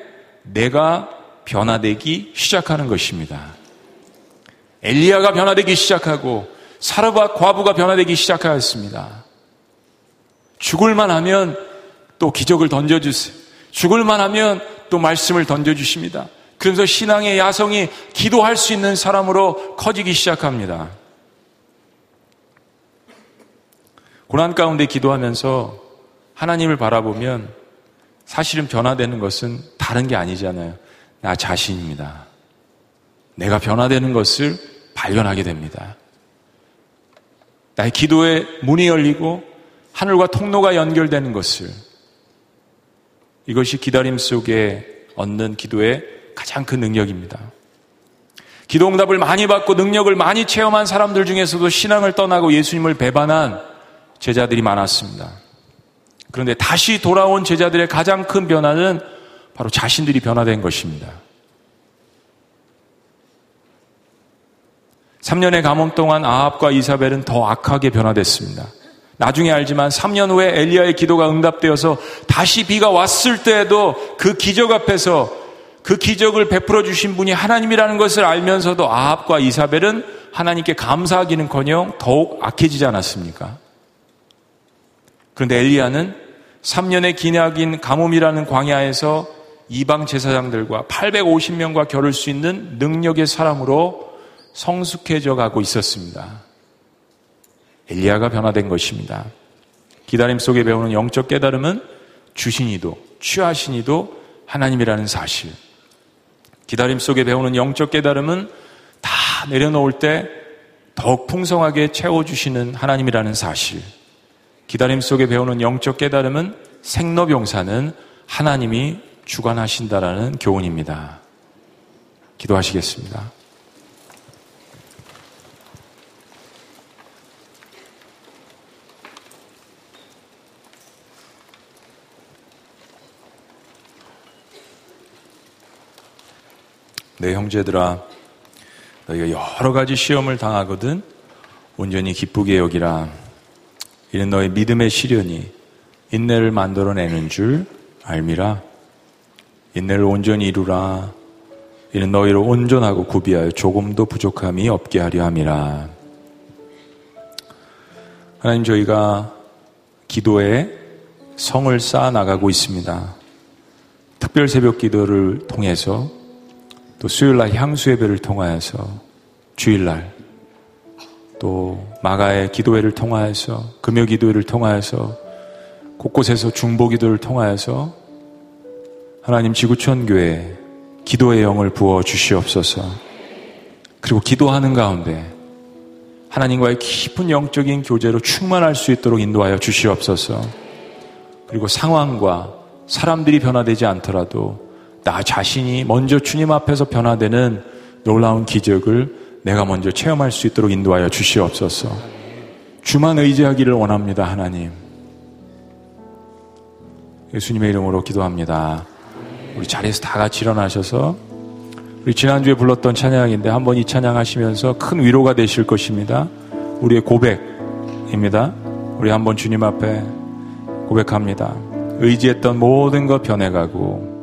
내가 변화되기 시작하는 것입니다. 엘리야가 변화되기 시작하고 사르바 과부가 변화되기 시작하였습니다. 죽을만 하면 또 기적을 던져주세요. 죽을만 하면 또 말씀을 던져주십니다. 그래서 신앙의 야성이 기도할 수 있는 사람으로 커지기 시작합니다. 고난 가운데 기도하면서 하나님을 바라보면 사실은 변화되는 것은 다른 게 아니잖아요. 나 자신입니다. 내가 변화되는 것을 발견하게 됩니다. 나의 기도의 문이 열리고 하늘과 통로가 연결되는 것을 이것이 기다림 속에 얻는 기도의 가장 큰 능력입니다. 기도 응답을 많이 받고 능력을 많이 체험한 사람들 중에서도 신앙을 떠나고 예수님을 배반한 제자들이 많았습니다. 그런데 다시 돌아온 제자들의 가장 큰 변화는 바로 자신들이 변화된 것입니다. 3년의 가뭄 동안 아합과 이사벨은 더 악하게 변화됐습니다. 나중에 알지만 3년 후에 엘리야의 기도가 응답되어서 다시 비가 왔을 때에도 그 기적 앞에서 그 기적을 베풀어 주신 분이 하나님이라는 것을 알면서도 아합과 이사벨은 하나님께 감사하기는커녕 더욱 악해지지 않았습니까? 그런데 엘리야는 3년의 기나긴 가뭄이라는 광야에서 이방 제사장들과 850명과 겨룰 수 있는 능력의 사람으로 성숙해져 가고 있었습니다. 엘리야가 변화된 것입니다. 기다림 속에 배우는 영적 깨달음은 주신이도 취하신이도 하나님이라는 사실. 기다림 속에 배우는 영적 깨달음은 다 내려놓을 때 더욱 풍성하게 채워주시는 하나님이라는 사실. 기다림 속에 배우는 영적 깨달음은 생로병사는 하나님이 주관하신다라는 교훈입니다. 기도하시겠습니다. 내 형제들아. 너희가 여러 가지 시험을 당하거든 온전히 기쁘게 여기라. 이는 너희 믿음의 시련이 인내를 만들어내는 줄 알미라. 인내를 온전히 이루라. 이는 너희를 온전하고 구비하여 조금도 부족함이 없게 하려 함이라. 하나님 저희가 기도에 성을 쌓아 나가고 있습니다. 특별 새벽 기도를 통해서 또 수요일날 향수 예배를 통하여서 주일날 또 마가의 기도회를 통하여서 금요 기도회를 통하여서 곳곳에서 중보 기도를 통하여서 하나님 지구촌 교회 기도의 영을 부어 주시옵소서. 그리고 기도하는 가운데 하나님과의 깊은 영적인 교제로 충만할 수 있도록 인도하여 주시옵소서. 그리고 상황과 사람들이 변화되지 않더라도 나 자신이 먼저 주님 앞에서 변화되는 놀라운 기적을 내가 먼저 체험할 수 있도록 인도하여 주시옵소서. 주만 의지하기를 원합니다, 하나님. 예수님의 이름으로 기도합니다. 우리 자리에서 다 같이 일어나셔서 우리 지난주에 불렀던 찬양인데 한번 이 찬양 하시면서 큰 위로가 되실 것입니다. 우리의 고백입니다. 우리 한번 주님 앞에 고백합니다. 의지했던 모든 것 변해가고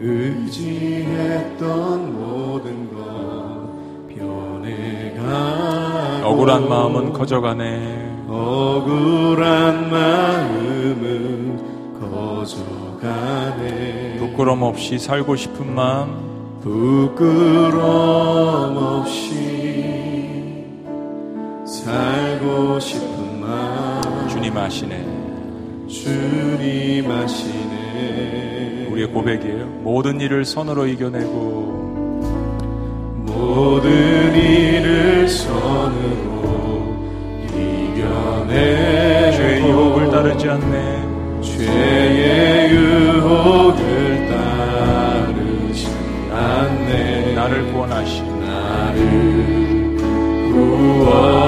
의지했던 모든 것 변해가 억울한 마음은 커져가네. 억울한 마음은 커져가네. 부끄럼 없이 살고 싶은 마음. 부끄럼 없이 살고 싶은 마음. 주님 아시네. 주님 아시네 우리의 고백이에요. 모든 일을 선으로 이겨내고 모든 일을 선으로 이겨내고 죄의 유혹을 따르지 않네. 죄의 유혹을 따르지 않네 나를 구원하신 나를 구원하신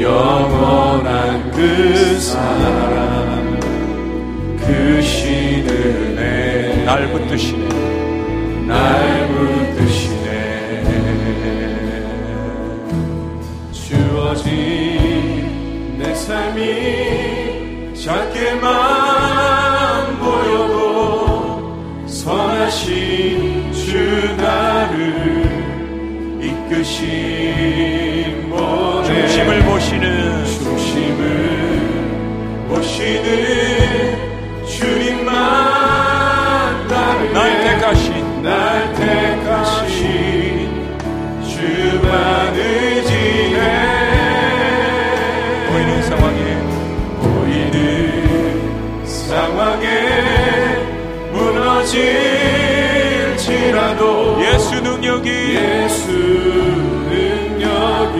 영원한 그 사랑 날 붙드시네. 날 붙드시네. 주어진 내 삶이 작게만 보여도 선하신 주 나를 이끄신 보내 중심을 보시는 중심을 보시는 무너질지라도 예수 능력이 예수 능력이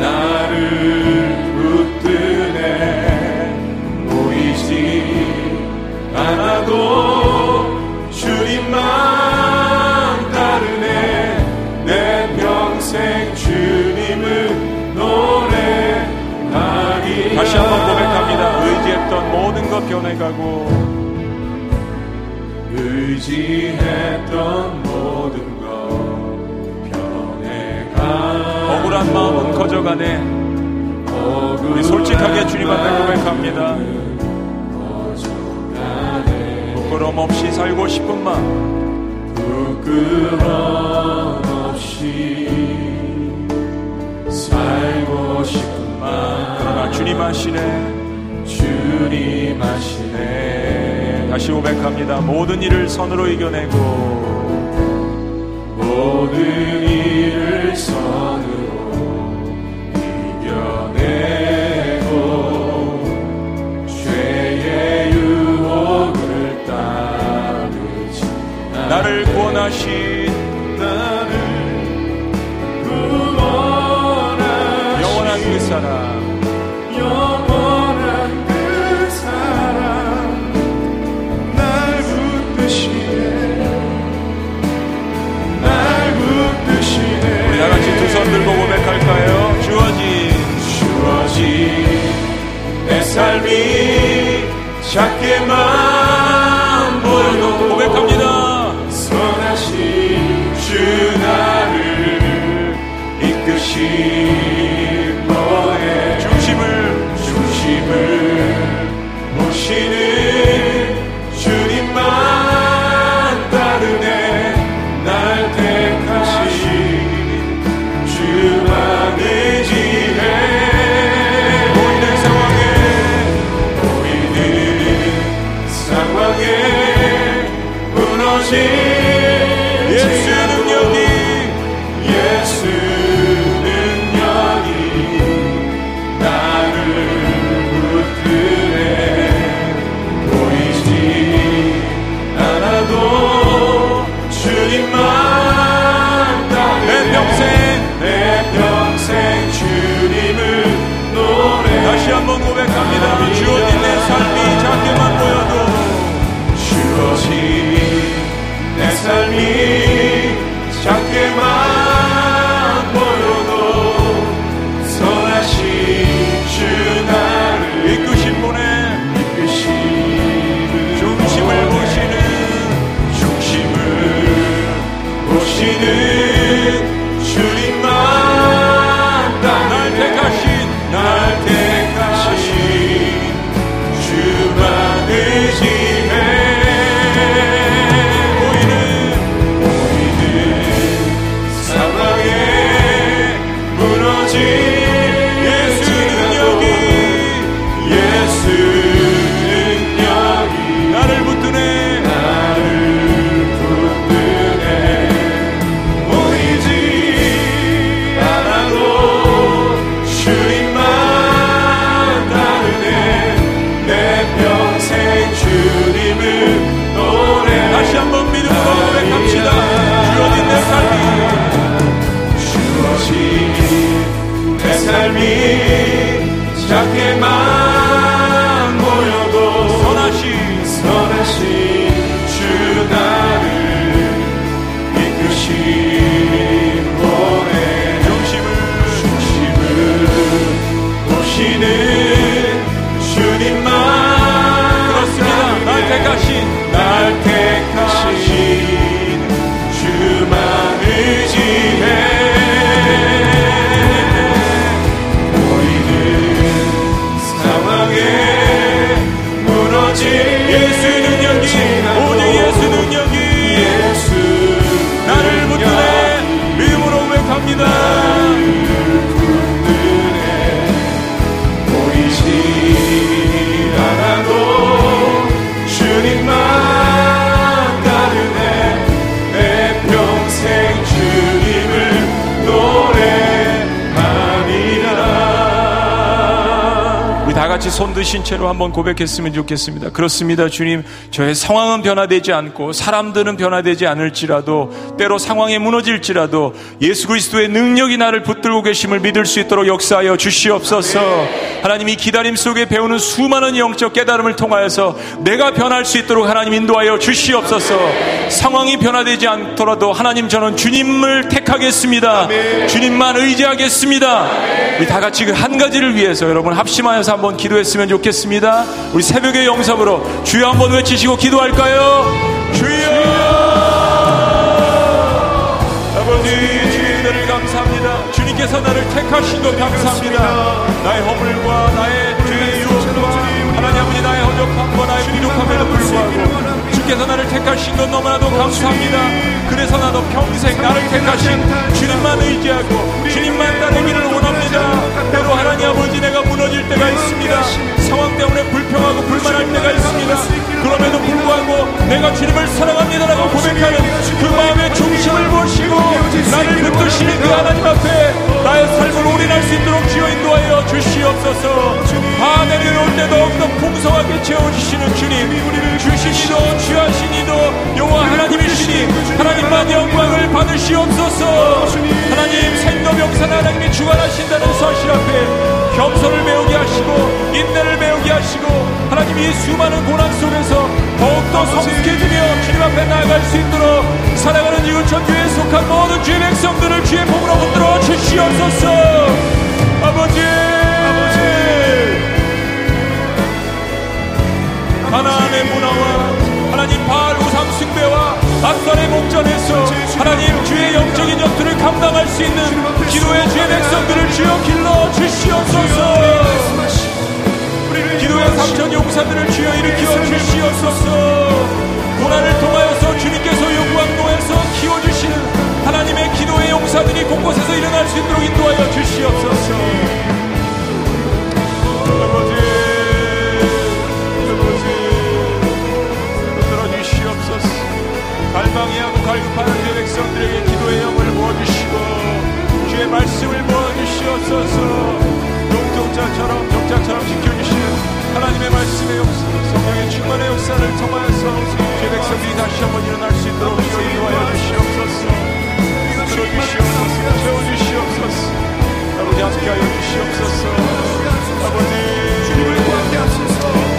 나를 붙드네. 보이지 않아도 주님만 따르네. 내 평생 주님을 노래하리 다시 한번 고백합니다. 의지했던 모든 것 변해가고 의지했던 모든 것 변해가 억울한 마음은 커져가네. 우리 솔직하게 주님 앞에 고백합니다. 부끄럼 없이 살고 싶은 마음 부끄럼 없이 살고 싶은 마음 그러나 주님 아시네. 주님 하시네 다시 고백합니다. 모든 일을 선으로 이겨내고 모든 일을 선으로 이겨내고 죄의 유혹을 따르지 나를 구원하신 작게만 보여도 고백합니다. 선하신 주 나를 이끄신 드신 채로 한번 고백했으면 좋겠습니다. 그렇습니다. 주님, 저의 상황은 변화되지 않고 사람들은 변화되지 않을지라도 때로 상황이 무너질지라도 예수 그리스도의 능력이 나를 붙들고 계심을 믿을 수 있도록 역사하여 주시옵소서. 하나님이 기다림 속에 배우는 수많은 영적 깨달음을 통하여서 내가 변할 수 있도록 하나님 인도하여 주시옵소서. 상황이 변화되지 않더라도 하나님 저는 주님을 택하겠습니다. 주님만 의지하겠습니다. 우리 다 같이 그 한 가지를 위해서 여러분 합심하여서 한번 기도했으면 좋겠습니다. 우리 새벽의 영섭으로 주여 한번 외치시고 기도할까요? 주여! 아버지 주님들을 감사합니다. 주님께서 나를 택하신 것 감사합니다. 나의 허물과 나의 죄의 유혹과 하나님 아버지 나의 허접함과 나의 부족함에도 불구하고 주께서 나를 택하신 것 너무나도 감사합니다. 그래서 나도 평생 나를 택하신 주님만 의지하고 주님만 따르기를 원합니다. 때로 하나님 아버지 내가 무너질 때가 있습니다. 상황 때문에 불평하고 불만할 때가 있습니다. 그럼에도 불구하고 내가 주님을 사랑합니다라고 고백하는 그 마음의 중심을 보시고 나를 붙드시는 그 하나님 앞에 나의 삶을 올인할 수 있도록 주여 인도하여 주시옵소서. 다 내려올 때 더욱더 풍성하게 채워주시는 주님. 주시니도 취하시니도 여호와 하나님이시니 하나님만 영광을 받으시옵소서. 하나님 생도명산 하나님이 주관하신다는 사실 앞에 겸손을 배우게 하시고 인내를 배우게 하시고 하나님 이 수많은 고난 속에서 더욱더 성숙해지며 주님 앞에 나아갈 수 있도록 살아가는 이웃전 교회에 속한 모든 주의 백성들을 주의 복으로 붙들어 주시옵소서. 아버지. 하나님의 문화와 하나님 바알 우상 숭배와 악단의 목전에서 하나님 주의 영적인 전투를 감당할 수 있는 기도의 주의 백성들을 주여 길러 주시옵소서. 기도의 삼천 용사들을 주여 일으켜 주시옵소서. 고난을 통하여서 주님께서 영광로에서 키워주시는 하나님의 기도의 용사들이 곳곳에서 일어날 수 있도록 인도하여 주시옵소서. 아버지 갈망이하고 갈급하는 주 백성들에게 기도의 영을 부어주시고 주의 말씀을 부어주시옵소서. 농종자처럼 종자처럼 지켜주시는 하나님의 말씀의 역사 성령의 충만의 역사를 통하여서 주의 백성들이 다시 한번 일어날 수 있도록 주여 인도하여 주시옵소서. 주시옵소서 채워주시옵소서 아버지 함께하여 주시옵소서. 아버지. 주님을 구하게 하소서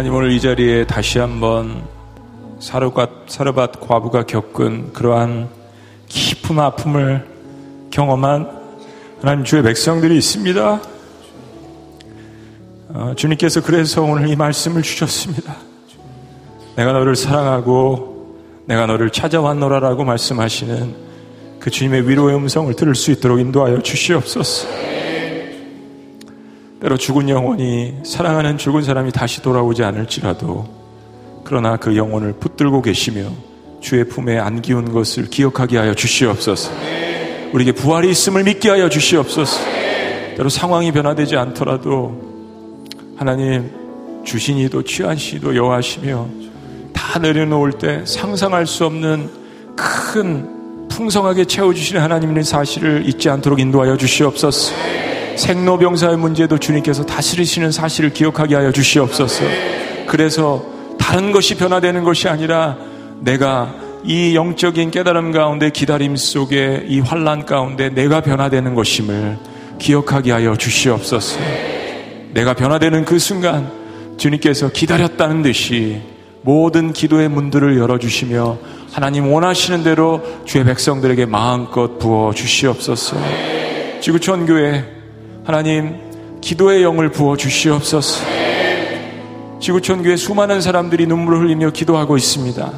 하나님 오늘 이 자리에 다시 한번 사르밧, 사르밧 과부가 겪은 그러한 깊은 아픔을 경험한 하나님 주의 백성들이 있습니다. 어, 주님께서 그래서 오늘 이 말씀을 주셨습니다. 내가 너를 사랑하고 내가 너를 찾아왔노라라고 말씀하시는 그 주님의 위로의 음성을 들을 수 있도록 인도하여 주시옵소서. 때로 죽은 영혼이 사랑하는 죽은 사람이 다시 돌아오지 않을지라도 그러나 그 영혼을 붙들고 계시며 주의 품에 안기운 것을 기억하게 하여 주시옵소서. 우리에게 부활이 있음을 믿게 하여 주시옵소서. 여러 상황이 변화되지 않더라도 하나님 주신 이도 취한 시도 여호와시며 다 내려놓을 때 상상할 수 없는 큰 풍성하게 채워주시는 하나님의 사실을 잊지 않도록 인도하여 주시옵소서. 생로병사의 문제도 주님께서 다스리시는 사실을 기억하게 하여 주시옵소서. 그래서 다른 것이 변화되는 것이 아니라 내가 이 영적인 깨달음 가운데 기다림 속에 이 환란 가운데 내가 변화되는 것임을 기억하게 하여 주시옵소서. 내가 변화되는 그 순간 주님께서 기다렸다는 듯이 모든 기도의 문들을 열어주시며 하나님 원하시는 대로 주의 백성들에게 마음껏 부어 주시옵소서. 지구촌 교회 하나님 기도의 영을 부어 주시옵소서. 지구촌 교회 수많은 사람들이 눈물을 흘리며 기도하고 있습니다.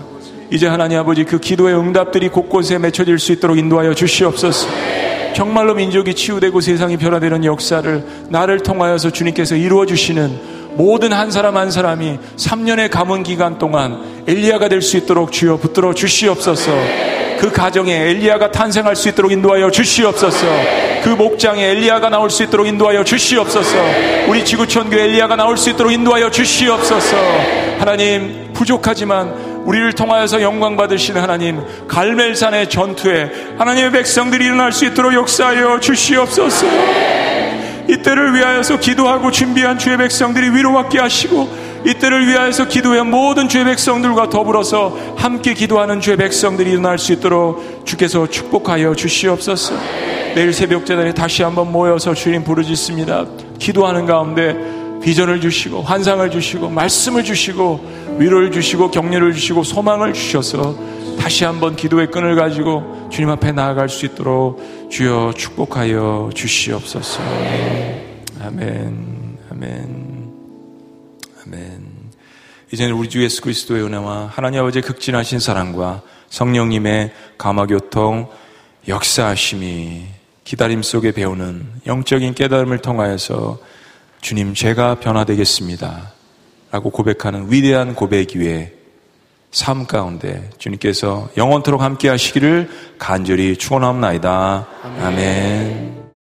이제 하나님 아버지 그 기도의 응답들이 곳곳에 맺혀질 수 있도록 인도하여 주시옵소서. 정말로 민족이 치유되고 세상이 변화되는 역사를 나를 통하여서 주님께서 이루어 주시는 모든 한 사람 한 사람이 3년의 가문 기간 동안 엘리야가 될 수 있도록 주여 붙들어 주시옵소서. 그 가정에 엘리야가 탄생할 수 있도록 인도하여 주시옵소서. 그 목장에 엘리야가 나올 수 있도록 인도하여 주시옵소서. 우리 지구촌 교회 엘리야가 나올 수 있도록 인도하여 주시옵소서. 하나님 부족하지만 우리를 통하여서 영광 받으신 하나님 갈멜산의 전투에 하나님의 백성들이 일어날 수 있도록 역사하여 주시옵소서. 이때를 위하여서 기도하고 준비한 주의 백성들이 위로받게 하시고 이때를 위하여서 기도한 모든 주의 백성들과 더불어서 함께 기도하는 주의 백성들이 일어날 수 있도록 주께서 축복하여 주시옵소서. 내일 새벽 재단에 다시 한번 모여서 주님 부르짖습니다. 기도하는 가운데 비전을 주시고 환상을 주시고 말씀을 주시고 위로를 주시고 격려를 주시고 소망을 주셔서 다시 한번 기도의 끈을 가지고 주님 앞에 나아갈 수 있도록 주여 축복하여 주시옵소서. 아멘, 아멘. 이제는 우리 주 예수 그리스도의 은혜와 하나님 아버지의 극진하신 사랑과 성령님의 감화교통 역사하심이 기다림 속에 배우는 영적인 깨달음을 통하여서 주님 제가 변화되겠습니다. 라고 고백하는 위대한 고백 위에 삶 가운데 주님께서 영원토록 함께 하시기를 간절히 축원합니다. 아멘. 아멘.